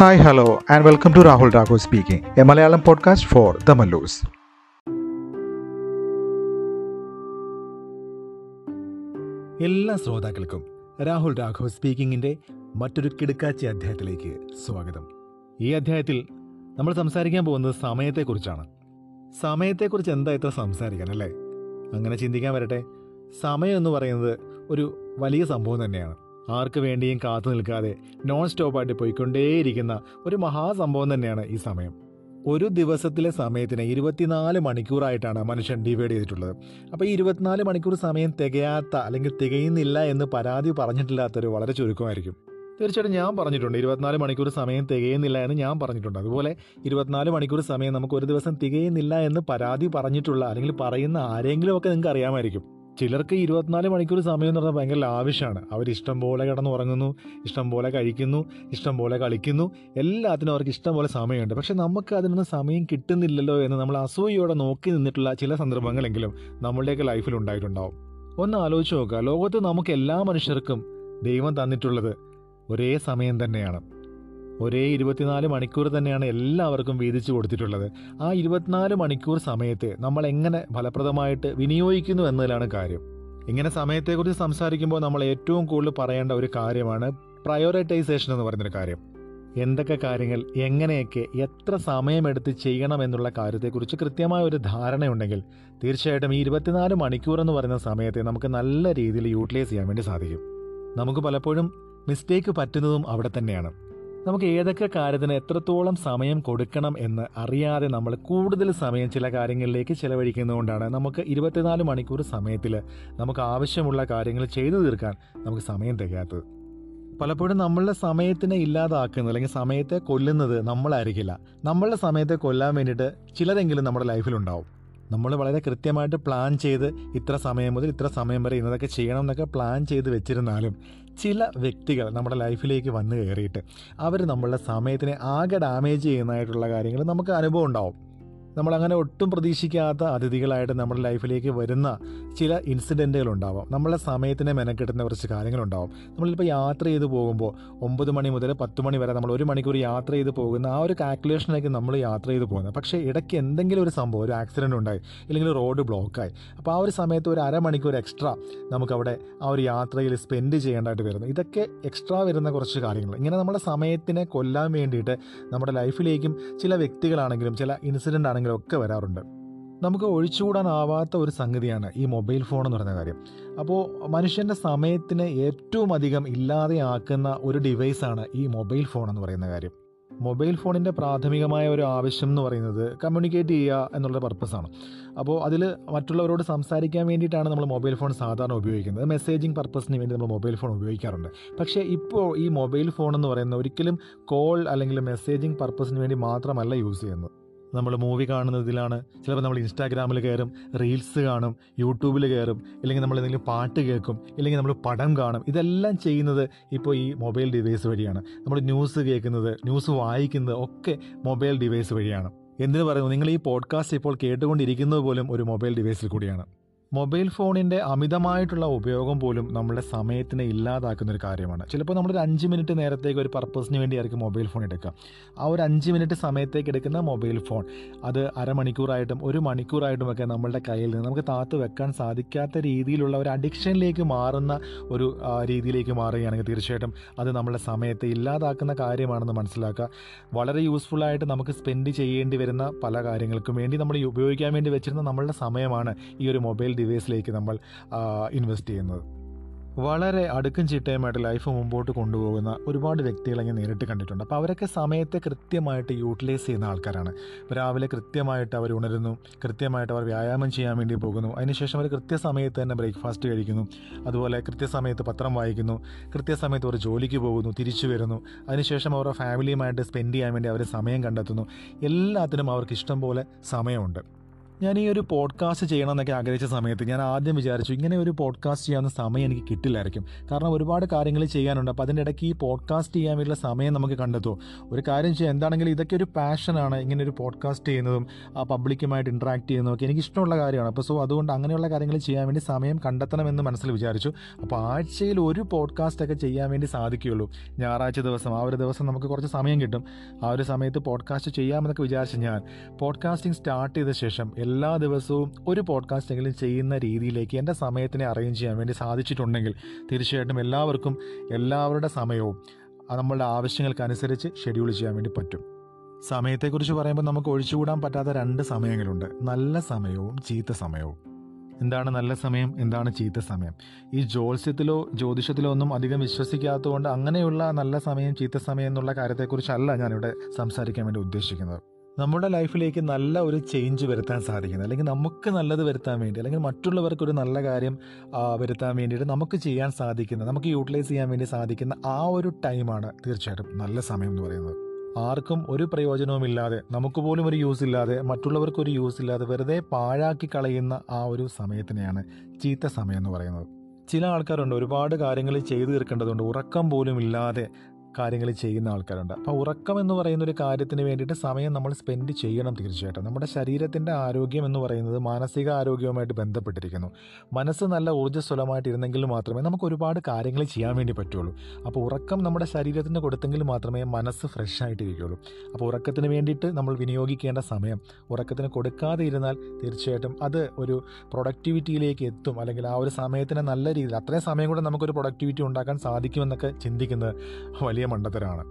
Hi, hello and welcome to Rahul Raghu speaking a Malayalam podcast for the Mallus എല്ലാ ശ്രോതാക്കൾക്കും രാഹുൽ രാഘവ് സ്പീക്കിങ്ങിന്റെ മറ്റൊരു കിടുക്കാച്ചി അധ്യായത്തിലേക്ക് സ്വാഗതം. ഈ അധ്യായത്തിൽ നമ്മൾ സംസാരിക്കാൻ പോകുന്നത് സമയത്തെക്കുറിച്ചാണ്. സമയത്തെക്കുറിച്ച് എന്താ ഇത്ര സംസാരിക്കാൻ അല്ലേ? അങ്ങനെ ചിന്തിക്കാൻ വരട്ടെ. സമയം എന്ന് പറയുന്നത് ഒരു വലിയ സംഭവം തന്നെയാണ്. ആർക്ക് വേണ്ടിയും കാത്തു നിൽക്കാതെ നോൺ സ്റ്റോപ്പായിട്ട് പോയിക്കൊണ്ടേയിരിക്കുന്ന ഒരു മഹാസംഭവം തന്നെയാണ് ഈ സമയം. ഒരു ദിവസത്തിലെ സമയത്തിന് ഇരുപത്തിനാല് മണിക്കൂറായിട്ടാണ് മനുഷ്യൻ ഡിവൈഡ് ചെയ്തിട്ടുള്ളത്. അപ്പോൾ ഈ ഇരുപത്തിനാല് മണിക്കൂർ സമയം തികയാത്ത അല്ലെങ്കിൽ തികയുന്നില്ല എന്ന് പരാതി പറഞ്ഞിട്ടില്ലാത്തൊരു വളരെ ചുരുക്കമായിരിക്കും. തീർച്ചയായിട്ടും ഞാൻ പറഞ്ഞിട്ടുണ്ട് ഇരുപത്തിനാല് മണിക്കൂർ സമയം തികയുന്നില്ല എന്ന് ഞാൻ പറഞ്ഞിട്ടുണ്ട്. അതുപോലെ ഇരുപത്തിനാല് മണിക്കൂർ സമയം നമുക്ക് ഒരു ദിവസം തികയുന്നില്ല എന്ന് പരാതി പറഞ്ഞിട്ടുള്ള അല്ലെങ്കിൽ പറയുന്ന ആരെങ്കിലും ഒക്കെ നിങ്ങൾക്ക് അറിയാമായിരിക്കും. ചിലർക്ക് ഇരുപത്തിനാല് മണിക്കൂർ സമയം എന്ന് പറഞ്ഞാൽ ഭയങ്കര ലാവിഷാണ്. അവർ ഇഷ്ടം പോലെ കിടന്ന് ഉറങ്ങുന്നു ഇഷ്ടം പോലെ കഴിക്കുന്നു ഇഷ്ടം പോലെ കളിക്കുന്നു. എല്ലാത്തിനും അവർക്ക് ഇഷ്ടം പോലെ സമയമുണ്ട്. പക്ഷേ നമുക്ക് അതിനൊന്നും സമയം കിട്ടുന്നില്ലല്ലോ എന്ന് നമ്മൾ അസൂയയോടെ നോക്കി നിന്നിട്ടുള്ള ചില സന്ദർഭങ്ങളെങ്കിലും നമ്മളുടെയൊക്കെ ലൈഫിൽ ഉണ്ടായിട്ടുണ്ടാവും. ഒന്ന് ആലോചിച്ച് നോക്കുക. ലോകത്ത് നമുക്ക് എല്ലാ മനുഷ്യർക്കും ദൈവം തന്നിട്ടുള്ളത് ഒരേ സമയം തന്നെയാണ്. ഒരേ ഇരുപത്തിനാല് മണിക്കൂർ തന്നെയാണ് എല്ലാവർക്കും വീതിച്ചു കൊടുത്തിട്ടുള്ളത്. ആ ഇരുപത്തിനാല് മണിക്കൂർ സമയത്തെ നമ്മൾ എങ്ങനെ ഫലപ്രദമായിട്ട് വിനിയോഗിക്കുന്നു എന്നതിലാണ് കാര്യം. ഇങ്ങനെ സമയത്തെക്കുറിച്ച് സംസാരിക്കുമ്പോൾ നമ്മൾ ഏറ്റവും കൂടുതൽ പറയേണ്ട ഒരു കാര്യമാണ് പ്രയോറിറ്റൈസേഷൻ എന്ന് പറയുന്നൊരു കാര്യം. എന്തൊക്കെ കാര്യങ്ങൾ എങ്ങനെയൊക്കെ എത്ര സമയമെടുത്ത് ചെയ്യണം എന്നുള്ള കാര്യത്തെക്കുറിച്ച് കൃത്യമായ ഒരു ധാരണയുണ്ടെങ്കിൽ തീർച്ചയായിട്ടും ഈ ഇരുപത്തിനാല് മണിക്കൂർ എന്ന് പറയുന്ന സമയത്തെ നമുക്ക് നല്ല രീതിയിൽ യൂട്ടിലൈസ് ചെയ്യാൻ വേണ്ടി സാധിക്കും. നമുക്ക് പലപ്പോഴും മിസ്റ്റേക്ക് പറ്റുന്നതും അവിടെ തന്നെയാണ്. നമുക്ക് ഏതൊക്കെ കാര്യത്തിന് എത്രത്തോളം സമയം കൊടുക്കണം എന്ന് അറിയാതെ നമ്മൾ കൂടുതൽ സമയം ചില കാര്യങ്ങളിലേക്ക് ചിലവഴിക്കുന്നതുകൊണ്ടാണ് നമുക്ക് ഇരുപത്തിനാല് മണിക്കൂർ സമയത്തിൽ നമുക്ക് ആവശ്യമുള്ള കാര്യങ്ങൾ ചെയ്തു തീർക്കാൻ നമുക്ക് സമയം തികയാത്തത്. പലപ്പോഴും നമ്മളുടെ സമയത്തിനെ ഇല്ലാതാക്കുന്നത് അല്ലെങ്കിൽ സമയത്തെ കൊല്ലുന്നത് നമ്മളായിരിക്കില്ല. നമ്മളുടെ സമയത്തെ കൊല്ലാൻ വേണ്ടിയിട്ട് ചിലരെങ്കിലും നമ്മുടെ ലൈഫിലുണ്ടാവും. നമ്മൾ വളരെ കൃത്യമായിട്ട് പ്ലാൻ ചെയ്ത് ഇത്ര സമയം മുതൽ ഇത്ര സമയം വരെ ഇന്നതൊക്കെ ചെയ്യണം എന്നൊക്കെ പ്ലാൻ ചെയ്ത് വെച്ചിരുന്നാലും ചില വ്യക്തികൾ നമ്മുടെ ലൈഫിലേക്ക് വന്നു കയറിയിട്ട് അവർ നമ്മളുടെ സമയത്തിനെ ആകെ ഡാമേജ് ചെയ്യുന്നതായിട്ടുള്ള കാര്യങ്ങൾ നമുക്ക് അനുഭവം ഉണ്ടാവും. നമ്മളങ്ങനെ ഒട്ടും പ്രതീക്ഷിക്കാത്ത അതിഥികളായിട്ട് നമ്മുടെ ലൈഫിലേക്ക് വരുന്ന ചില ഇൻസിഡന്റുകൾ ഉണ്ടാവാം നമ്മളെ സമയത്തിനെ മെനക്കെട്ടുന്ന കുറച്ച് കാര്യങ്ങളുണ്ടാവും. നമ്മളിപ്പോൾ യാത്ര ചെയ്ത് പോകുമ്പോൾ ഒമ്പത് മണി മുതൽ പത്ത് മണി വരെ നമ്മൾ ഒരു മണിക്കൂർ യാത്ര ചെയ്ത് പോകുന്ന ആ ഒരു കാൽക്കുലേഷനിലേക്ക് നമ്മൾ യാത്ര ചെയ്ത് പോകുന്നത്. പക്ഷേ ഇടയ്ക്ക് എന്തെങ്കിലും ഒരു സംഭവം ഒരു ആക്സിഡന്റ് ഉണ്ടായി അല്ലെങ്കിൽ റോഡ് ബ്ലോക്കായി. അപ്പോൾ ആ ഒരു സമയത്ത് ഒരു അരമണിക്കൂർ എക്സ്ട്രാ നമുക്കവിടെ ആ ഒരു യാത്രയിൽ സ്പെൻഡ് ചെയ്യേണ്ടതായിട്ട് വരുന്നു. ഇതൊക്കെ എക്സ്ട്രാ വരുന്ന കുറച്ച് കാര്യങ്ങൾ. ഇങ്ങനെ നമ്മുടെ സമയത്തിനെ കൊല്ലാൻ വേണ്ടിയിട്ട് നമ്മുടെ ലൈഫിലേക്കും ചില വ്യക്തികളാണെങ്കിലും ചില ഇൻസിഡന്റ് ആണെങ്കിലും ഒക്കെ വരാറുണ്ട്. നമുക്ക് ഒഴിച്ചുകൂടാനാവാത്ത ഒരു സംഗതിയാണ് ഈ മൊബൈൽ ഫോൺ എന്ന് പറയുന്ന കാര്യം. അപ്പോൾ മനുഷ്യന്റെ സമയത്തിന് ഏറ്റവും അധികം ഇല്ലാതെയാക്കുന്ന ഒരു ഡിവൈസാണ് ഈ മൊബൈൽ ഫോൺ എന്ന് പറയുന്ന കാര്യം. മൊബൈൽ ഫോണിന്റെ പ്രാഥമികമായ ഒരു ആവശ്യം എന്ന് പറയുന്നത് കമ്മ്യൂണിക്കേറ്റ് ചെയ്യുക എന്നുള്ള പർപ്പസാണ്. അപ്പോൾ അതിൽ മറ്റുള്ളവരോട് സംസാരിക്കാൻ വേണ്ടിയിട്ടാണ് നമ്മൾ മൊബൈൽ ഫോൺ സാധാരണ ഉപയോഗിക്കുന്നത്. മെസ്സേജിങ് പർപ്പസിന് വേണ്ടി നമ്മൾ മൊബൈൽ ഫോൺ ഉപയോഗിക്കാറുണ്ട്. പക്ഷേ ഇപ്പോൾ ഈ മൊബൈൽ ഫോൺ എന്ന് പറയുന്നത് ഒരിക്കലും കോൾ അല്ലെങ്കിൽ മെസ്സേജിങ് പർപ്പസിന് വേണ്ടി മാത്രമല്ല യൂസ് ചെയ്യുന്നത്. നമ്മൾ മൂവി കാണുന്നതിലാണ്. ചിലപ്പോൾ നമ്മൾ ഇൻസ്റ്റാഗ്രാമിൽ കയറും റീൽസ് കാണും യൂട്യൂബിൽ കയറും ഇല്ലെങ്കിൽ നമ്മൾ എന്തെങ്കിലും പാട്ട് കേൾക്കും ഇല്ലെങ്കിൽ നമ്മൾ പടം കാണും. ഇതെല്ലാം ചെയ്യുന്നത് ഇപ്പോൾ ഈ മൊബൈൽ ഡിവൈസ് വഴിയാണ്. നമ്മൾ ന്യൂസ് കേൾക്കുന്നത് ന്യൂസ് വായിക്കുന്നത് ഒക്കെ മൊബൈൽ ഡിവൈസ് വഴിയാണ്. എന്തിനു പറയുന്നു? നിങ്ങൾ ഈ പോഡ്കാസ്റ്റ് ഇപ്പോൾ കേട്ടുകൊണ്ടിരിക്കുന്നത് പോലും ഒരു മൊബൈൽ ഡിവൈസിൽ കൂടിയാണ്. മൊബൈൽ ഫോണിന്റെ അമിതമായിട്ടുള്ള ഉപയോഗം പോലും നമ്മുടെ സമയത്തിനെ ഇല്ലാതാക്കുന്ന ഒരു കാര്യമാണ്. ചിലപ്പോൾ നമ്മളൊരു അഞ്ച് മിനിറ്റ് നേരത്തേക്ക് ഒരു പർപ്പസിന് വേണ്ടിയായിരിക്കും മൊബൈൽ ഫോൺ എടുക്കുക. ആ ഒരു അഞ്ച് മിനിറ്റ് സമയത്തേക്ക് എടുക്കുന്ന മൊബൈൽ ഫോൺ അത് അരമണിക്കൂറായിട്ടും ഒരു മണിക്കൂറായിട്ടും ഒക്കെ നമ്മളുടെ കയ്യിൽ നിന്ന് നമുക്ക് താത്തു വെക്കാൻ സാധിക്കാത്ത രീതിയിലുള്ള ഒരു അഡിക്ഷനിലേക്ക് മാറുന്ന ഒരു രീതിയിലേക്ക് മാറുകയാണെങ്കിൽ തീർച്ചയായിട്ടും അത് നമ്മുടെ സമയത്തെ ഇല്ലാതാക്കുന്ന കാര്യമാണെന്ന് മനസ്സിലാക്കുക. വളരെ യൂസ്ഫുള്ളായിട്ട് നമുക്ക് സ്പെൻഡ് ചെയ്യേണ്ടി വരുന്ന പല കാര്യങ്ങൾക്കും വേണ്ടി നമ്മൾ ഉപയോഗിക്കാൻ വേണ്ടി വെച്ചിരുന്ന നമ്മളുടെ സമയമാണ് ഈ ഒരു മൊബൈൽ ഡിവൈസിലേക്ക് നമ്മൾ ഇൻവെസ്റ്റ് ചെയ്യുന്നത്. വളരെ അടുക്കും ചിട്ടയുമായിട്ട് ലൈഫ് മുമ്പോട്ട് കൊണ്ടുപോകുന്ന ഒരുപാട് വ്യക്തികളെ ഞാൻ നേരിട്ട് കണ്ടിട്ടുണ്ട്. അപ്പോൾ അവരൊക്കെ സമയത്തെ കൃത്യമായിട്ട് യൂട്ടിലൈസ് ചെയ്യുന്ന ആൾക്കാരാണ്. രാവിലെ കൃത്യമായിട്ട് അവർ ഉണരുന്നു കൃത്യമായിട്ട് അവർ വ്യായാമം ചെയ്യാൻ വേണ്ടി പോകുന്നു. അതിനുശേഷം അവർ കൃത്യസമയത്ത് തന്നെ ബ്രേക്ക്ഫാസ്റ്റ് കഴിക്കുന്നു. അതുപോലെ കൃത്യസമയത്ത് പത്രം വായിക്കുന്നു കൃത്യസമയത്ത് അവർ ജോലിക്ക് പോകുന്നു തിരിച്ചു വരുന്നു. അതിനുശേഷം അവരുടെ ഫാമിലിയുമായിട്ട് സ്പെൻഡ് ചെയ്യാൻ വേണ്ടി അവർ സമയം കണ്ടെത്തുന്നു. എല്ലാത്തിനും അവർക്ക് ഇഷ്ടം പോലെ സമയമുണ്ട്. ഞാൻ ഈ ഒരു പോഡ്കാസ്റ്റ് ചെയ്യണം എന്നൊക്കെ ആഗ്രഹിച്ച സമയത്ത് ഞാൻ ആദ്യം വിചാരിച്ചു ഇങ്ങനെ ഒരു പോഡ്കാസ്റ്റ് ചെയ്യാവുന്ന സമയം എനിക്ക് കിട്ടില്ലായിരിക്കും. കാരണം ഒരുപാട് കാര്യങ്ങൾ ചെയ്യാനുണ്ട്. അപ്പോൾ അതിന്റെ ഇടയ്ക്ക് ഈ പോഡ്കാസ്റ്റ് ചെയ്യാൻ വേണ്ടിയുള്ള സമയം നമുക്ക് കണ്ടെത്തുമോ ഒരു കാര്യം ചെയ്യാം. എന്താണെങ്കിലും ഇതൊക്കെ ഒരു പാഷനാണ് ഇങ്ങനെ ഒരു പോഡ്കാസ്റ്റ് ചെയ്യുന്നതും ആ പബ്ലിക്കുമായിട്ട് ഇൻട്രാക്ട് ചെയ്യുന്നതൊക്കെ എനിക്ക് ഇഷ്ടമുള്ള കാര്യമാണ്. അപ്പോൾ സോ അതുകൊണ്ട് അങ്ങനെയുള്ള കാര്യങ്ങൾ ചെയ്യാൻ വേണ്ടി സമയം കണ്ടെത്തണമെന്ന് മനസ്സിൽ വിചാരിച്ചു. അപ്പോൾ ആഴ്ചയിൽ ഒരു പോഡ്കാസ്റ്റ് ഒക്കെ ചെയ്യാൻ വേണ്ടി സാധിക്കുകയുള്ളൂ. ഞായറാഴ്ച ദിവസം ആ ഒരു ദിവസം നമുക്ക് കുറച്ച് സമയം കിട്ടും. ആ ഒരു സമയത്ത് പോഡ്കാസ്റ്റ് ചെയ്യാമെന്നൊക്കെ വിചാരിച്ച് ഞാൻ. പോഡ്കാസ്റ്റിംഗ് സ്റ്റാർട്ട് ചെയ്ത ശേഷം എല്ലാ ദിവസവും ഒരു പോഡ്കാസ്റ്റ് എങ്കിലും ചെയ്യുന്ന രീതിയിലേക്ക് എന്റെ സമയത്തിനെ അറേഞ്ച് ചെയ്യാൻ വേണ്ടി സാധിച്ചിട്ടുണ്ടെങ്കിൽ തീർച്ചയായിട്ടും എല്ലാവർക്കും എല്ലാവരുടെ സമയവും നമ്മളുടെ ആവശ്യങ്ങൾക്കനുസരിച്ച് ഷെഡ്യൂൾ ചെയ്യാൻ വേണ്ടി പറ്റും. സമയത്തെക്കുറിച്ച് പറയുമ്പോൾ നമുക്ക് ഒഴിച്ചുകൂടാൻ പറ്റാത്ത രണ്ട് സമയങ്ങളുണ്ട്. നല്ല സമയവും ചീത്ത സമയവും. എന്താണ് നല്ല സമയം? എന്താണ് ചീത്ത സമയം? ഈ ജ്യോത്സ്യത്തിലോ ജ്യോതിഷത്തിലോ ഒന്നും അധികം വിശ്വസിക്കാത്തതുകൊണ്ട് അങ്ങനെയുള്ള നല്ല സമയം ചീത്ത സമയം എന്നുള്ള കാര്യത്തെക്കുറിച്ചല്ല ഞാനിവിടെ സംസാരിക്കാൻ വേണ്ടി ഉദ്ദേശിക്കുന്നത്. നമ്മുടെ ലൈഫിലേക്ക് നല്ല ഒരു ചേഞ്ച് വരുത്താൻ സാധിക്കുന്നത് അല്ലെങ്കിൽ നമുക്ക് നല്ലത് വരുത്താൻ വേണ്ടി അല്ലെങ്കിൽ മറ്റുള്ളവർക്ക് ഒരു നല്ല കാര്യം വരുത്താൻ വേണ്ടിയിട്ട് നമുക്ക് ചെയ്യാൻ സാധിക്കുന്ന നമുക്ക് യൂട്ടിലൈസ് ചെയ്യാൻ വേണ്ടി സാധിക്കുന്ന ആ ഒരു ടൈമാണ് തീർച്ചയായിട്ടും നല്ല സമയം എന്ന് പറയുന്നത്. ആർക്കും ഒരു പ്രയോജനവുമില്ലാതെ നമുക്ക് പോലും ഒരു യൂസ് ഇല്ലാതെ മറ്റുള്ളവർക്ക് ഒരു യൂസ് ഇല്ലാതെ വെറുതെ പാഴാക്കി കളയുന്ന ആ ഒരു സമയത്തിനെയാണ് ചീത്ത സമയം എന്ന് പറയുന്നത്. ചില ആൾക്കാരുണ്ട് ഒരുപാട് കാര്യങ്ങൾ ചെയ്തു തീർക്കേണ്ടതുണ്ട് ഉറക്കം പോലും ഇല്ലാതെ കാര്യങ്ങൾ ചെയ്യുന്ന ആൾക്കാരുണ്ട്. അപ്പോൾ ഉറക്കം എന്ന് പറയുന്ന ഒരു കാര്യത്തിന് വേണ്ടിയിട്ട് സമയം നമ്മൾ സ്പെൻഡ് ചെയ്യണം തീർച്ചയായിട്ടും. നമ്മുടെ ശരീരത്തിന്റെ ആരോഗ്യം എന്ന് പറയുന്നത് മാനസിക ആരോഗ്യവുമായിട്ട് ബന്ധപ്പെട്ടിരിക്കുന്നു. മനസ്സ് നല്ല ഊർജസ്വലമായിട്ട് ഇരുന്നെങ്കിൽ മാത്രമേ നമുക്ക് ഒരുപാട് കാര്യങ്ങൾ ചെയ്യാൻ വേണ്ടി പറ്റുള്ളൂ. അപ്പോൾ ഉറക്കം നമ്മുടെ ശരീരത്തിന് കൊടുത്തെങ്കിൽ മാത്രമേ മനസ്സ് ഫ്രഷ് ആയിട്ട് ഇരിക്കുകയുള്ളൂ അപ്പോൾ ഉറക്കത്തിന് വേണ്ടിയിട്ട് നമ്മൾ വിനിയോഗിക്കേണ്ട സമയം ഉറക്കത്തിന് കൊടുക്കാതെ ഇരുന്നാൽ തീർച്ചയായിട്ടും അത് ഒരു പ്രൊഡക്ടിവിറ്റിയിലേക്ക് എത്തും. അല്ലെങ്കിൽ ആ ഒരു സമയത്തിന് നല്ല രീതിയിൽ അത്രയും സമയം കൂടെ നമുക്കൊരു പ്രൊഡക്ടിവിറ്റി ഉണ്ടാക്കാൻ സാധിക്കുമെന്നൊക്കെ ചിന്തിക്കുന്നത് വലിയ മണ്ടത്തരമാണ്.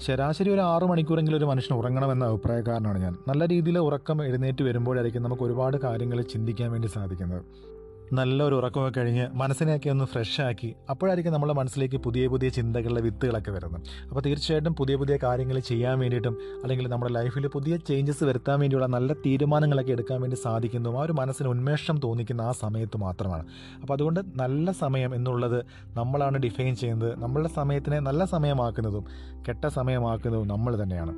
ശരാശരി ഒരു ആറു മണിക്കൂറെങ്കിലും ഒരു മനുഷ്യൻ ഉറങ്ങണമെന്ന അഭിപ്രായക്കാരനാണ് ഞാൻ. നല്ല രീതിയിൽ ഉറക്കം എഴുന്നേറ്റ് വരുമ്പോഴായിരിക്കും നമുക്ക് ഒരുപാട് കാര്യങ്ങൾ ചിന്തിക്കാൻ വേണ്ടി സാധിക്കുന്നത്. നല്ലൊരു ഉറക്കമൊക്കെ കഴിഞ്ഞ് മനസ്സിനെയൊക്കെ ഒന്ന് ഫ്രഷ് ആക്കി അപ്പോഴായിരിക്കും നമ്മുടെ മനസ്സിലേക്ക് പുതിയ പുതിയ ചിന്തകളുടെ വിത്തുകളൊക്കെ വരുന്നത്. അപ്പോൾ തീർച്ചയായിട്ടും പുതിയ പുതിയ കാര്യങ്ങൾ ചെയ്യാൻ വേണ്ടിയിട്ടും അല്ലെങ്കിൽ നമ്മുടെ ലൈഫിൽ പുതിയ ചേഞ്ചസ് വരുത്താൻ വേണ്ടിയുള്ള നല്ല തീരുമാനങ്ങളൊക്കെ എടുക്കാൻ വേണ്ടി സാധിക്കുന്നതും ആ ഒരു മനസ്സിന് ഉന്മേഷം തോന്നിക്കുന്ന ആ സമയത്ത് മാത്രമാണ്. അപ്പോൾ അതുകൊണ്ട് നല്ല സമയം എന്നുള്ളത് നമ്മളാണ് ഡിഫൈൻ ചെയ്യുന്നത്. നമ്മളുടെ സമയത്തിനെ നല്ല സമയമാക്കുന്നതും കെട്ട സമയമാക്കുന്നതും നമ്മൾ തന്നെയാണ്.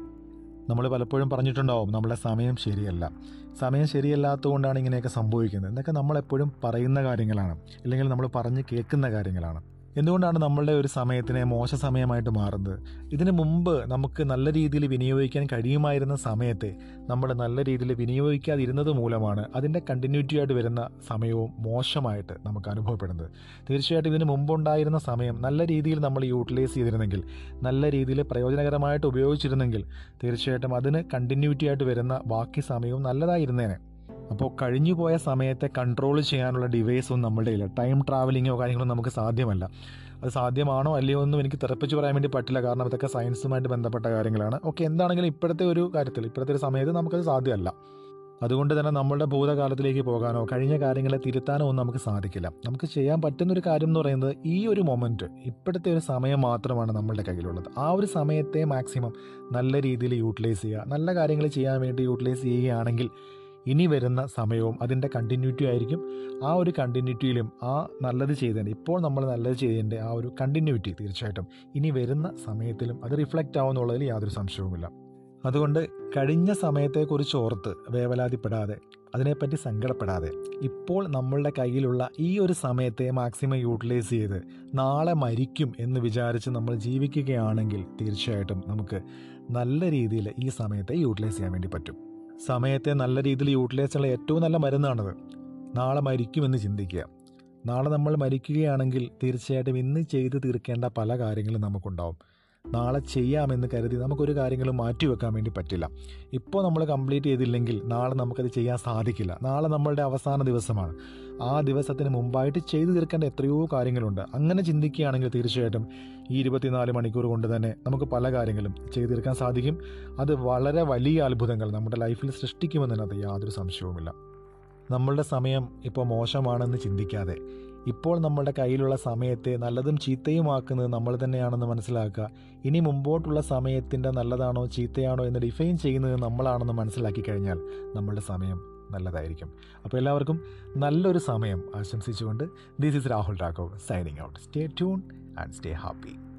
നമ്മൾ പലപ്പോഴും പറഞ്ഞിട്ടുണ്ടാവും നമ്മുടെ സമയം ശരിയല്ല. സമയം ശരിയല്ലാത്തതുകൊണ്ടാണ് ഇങ്ങനെയൊക്കെ സംഭവിക്കുന്നത്. എന്നൊക്കെ നമ്മളെപ്പോഴും പറയുന്ന കാര്യങ്ങളാണ്. അല്ലെങ്കിൽ നമ്മൾ പറഞ്ഞ് കേൾക്കുന്ന കാര്യങ്ങളാണ്. എന്തുകൊണ്ടാണ് നമ്മളുടെ ഒരു സമയത്തിനെ മോശ സമയമായിട്ട് മാറുന്നത്? ഇതിനു മുമ്പ് നമുക്ക് നല്ല രീതിയിൽ വിനിയോഗിക്കാൻ കഴിയുമായിരുന്ന സമയത്തെ നമ്മൾ നല്ല രീതിയിൽ വിനിയോഗിക്കാതിരുന്നത് മൂലമാണ് അതിന്റെ കണ്ടിന്യൂറ്റി ആയിട്ട് വരുന്ന സമയവും മോശമായിട്ട് നമുക്ക് അനുഭവപ്പെടുന്നത്. തീർച്ചയായിട്ടും ഇതിന് മുമ്പുണ്ടായിരുന്ന സമയം നല്ല രീതിയിൽ നമ്മൾ യൂട്ടിലൈസ് ചെയ്തിരുന്നെങ്കിൽ നല്ല രീതിയിൽ പ്രയോജനകരമായിട്ട് ഉപയോഗിച്ചിരുന്നെങ്കിൽ തീർച്ചയായിട്ടും അതിന് കണ്ടിന്യൂറ്റി ആയിട്ട് വരുന്ന ബാക്കി സമയവും നല്ലതായിരുന്നേനെ. അപ്പോൾ കഴിഞ്ഞു പോയ സമയത്തെ കൺട്രോൾ ചെയ്യാനുള്ള ഡിവൈസൊന്നും നമ്മുടെ ഇല്ല ടൈം ട്രാവലിങ്ങോ കാര്യങ്ങളോ നമുക്ക് സാധ്യമല്ല. അത് സാധ്യമാണോ അല്ലയോ എന്നും എനിക്ക് തെറപ്പിച്ച് പറയാൻ വേണ്ടി പറ്റില്ല. കാരണം ഇതൊക്കെ സയൻസുമായിട്ട് ബന്ധപ്പെട്ട കാര്യങ്ങളാണ്. ഓക്കെ എന്താണെങ്കിലും ഇപ്പോഴത്തെ ഒരു കാര്യത്തിൽ ഇപ്പോഴത്തെ ഒരു സമയത്ത് നമുക്കത് സാധ്യമല്ല. അതുകൊണ്ട് തന്നെ നമ്മളുടെ ഭൂതകാലത്തിലേക്ക് പോകാനോ കഴിഞ്ഞ കാര്യങ്ങളെ തിരുത്താനോ ഒന്നും നമുക്ക് സാധിക്കില്ല. നമുക്ക് ചെയ്യാൻ പറ്റുന്ന ഒരു കാര്യം എന്ന് പറയുന്നത് ഈ ഒരു മൊമെന്റ് ഇപ്പോഴത്തെ ഒരു സമയം മാത്രമാണ് നമ്മളുടെ കയ്യിലുള്ളത്. ആ ഒരു സമയത്തെ മാക്സിമം നല്ല രീതിയിൽ യൂട്ടിലൈസ് ചെയ്യുക. നല്ല കാര്യങ്ങൾ ചെയ്യാൻ വേണ്ടി യൂട്ടിലൈസ് ചെയ്യുകയാണെങ്കിൽ ഇനി വരുന്ന സമയവും അതിന്റെ കണ്ടിന്യൂറ്റി ആയിരിക്കും. ആ ഒരു കണ്ടിന്യൂറ്റിയിലും ആ നല്ലത് ചെയ്തതിന്റെ ഇപ്പോൾ നമ്മൾ നല്ലത് ചെയ്തതിന്റെ ആ ഒരു കണ്ടിന്യൂറ്റി തീർച്ചയായിട്ടും ഇനി വരുന്ന സമയത്തിലും അത് റിഫ്ലക്റ്റ് ആവുമെന്നുള്ളതിൽ യാതൊരു സംശയവുമില്ല. അതുകൊണ്ട് കഴിഞ്ഞ സമയത്തെക്കുറിച്ച് ഓർത്ത് വേവലാതിപ്പെടാതെ അതിനെപ്പറ്റി സങ്കടപ്പെടാതെ ഇപ്പോൾ നമ്മളുടെ കയ്യിലുള്ള ഈ ഒരു സമയത്തെ മാക്സിമം യൂട്ടിലൈസ് ചെയ്ത് നാളെ മരിക്കും എന്ന് വിചാരിച്ച് നമ്മൾ ജീവിക്കുകയാണെങ്കിൽ തീർച്ചയായിട്ടും നമുക്ക് നല്ല രീതിയിൽ ഈ സമയത്തെ യൂട്ടിലൈസ് ചെയ്യാൻ വേണ്ടി പറ്റും. സമയത്തെ നല്ല രീതിയിൽ യൂട്ടിലൈസ് ചെയ്യുന്ന ഏറ്റവും നല്ല മരുന്നാണത്. നാളെ മരിക്കുമെന്ന് ചിന്തിക്കുക. നാളെ നമ്മൾ മരിക്കുകയാണെങ്കിൽ തീർച്ചയായിട്ടും ഇന്ന് ചെയ്ത് തീർക്കേണ്ട പല കാര്യങ്ങളും നമുക്കുണ്ടാവും. നാളെ ചെയ്യാമെന്ന് കരുതി നമുക്കൊരു കാര്യങ്ങളും മാറ്റിവെക്കാൻ വേണ്ടി പറ്റില്ല. ഇപ്പോൾ നമ്മൾ കംപ്ലീറ്റ് ചെയ്തില്ലെങ്കിൽ നാളെ നമുക്കത് ചെയ്യാൻ സാധിക്കില്ല. നാളെ നമ്മളുടെ അവസാന ദിവസമാണ്. ആ ദിവസത്തിന് മുമ്പായിട്ട് ചെയ്തു തീർക്കേണ്ട എത്രയോ കാര്യങ്ങളുണ്ട്. അങ്ങനെ ചിന്തിക്കുകയാണെങ്കിൽ തീർച്ചയായിട്ടും ഈ ഇരുപത്തിനാല് മണിക്കൂർ കൊണ്ട് തന്നെ നമുക്ക് പല കാര്യങ്ങളും ചെയ്തു തീർക്കാൻ സാധിക്കും. അത് വളരെ വലിയ അത്ഭുതങ്ങൾ നമ്മുടെ ലൈഫിൽ സൃഷ്ടിക്കുമെന്നതിനകത്ത് യാതൊരു സംശയവുമില്ല. നമ്മളുടെ സമയം ഇപ്പോൾ മോശമാണെന്ന് ചിന്തിക്കാതെ ഇപ്പോൾ നമ്മളുടെ കയ്യിലുള്ള സമയത്തെ നല്ലതും ചീത്തയുമാക്കുന്നത് നമ്മൾ തന്നെയാണെന്ന് മനസ്സിലാക്കുക. ഇനി മുമ്പോട്ടുള്ള സമയത്തിന്റെ നല്ലതാണോ ചീത്തയാണോ എന്ന് ഡിഫൈൻ ചെയ്യുന്നത് നമ്മളാണെന്ന് മനസ്സിലാക്കി കഴിഞ്ഞാൽ നമ്മളുടെ സമയം നല്ലതായിരിക്കും. അപ്പോൾ എല്ലാവർക്കും നല്ലൊരു സമയം ആശംസിച്ചുകൊണ്ട് this is Rahul Raghav signing out stay tune and stay happy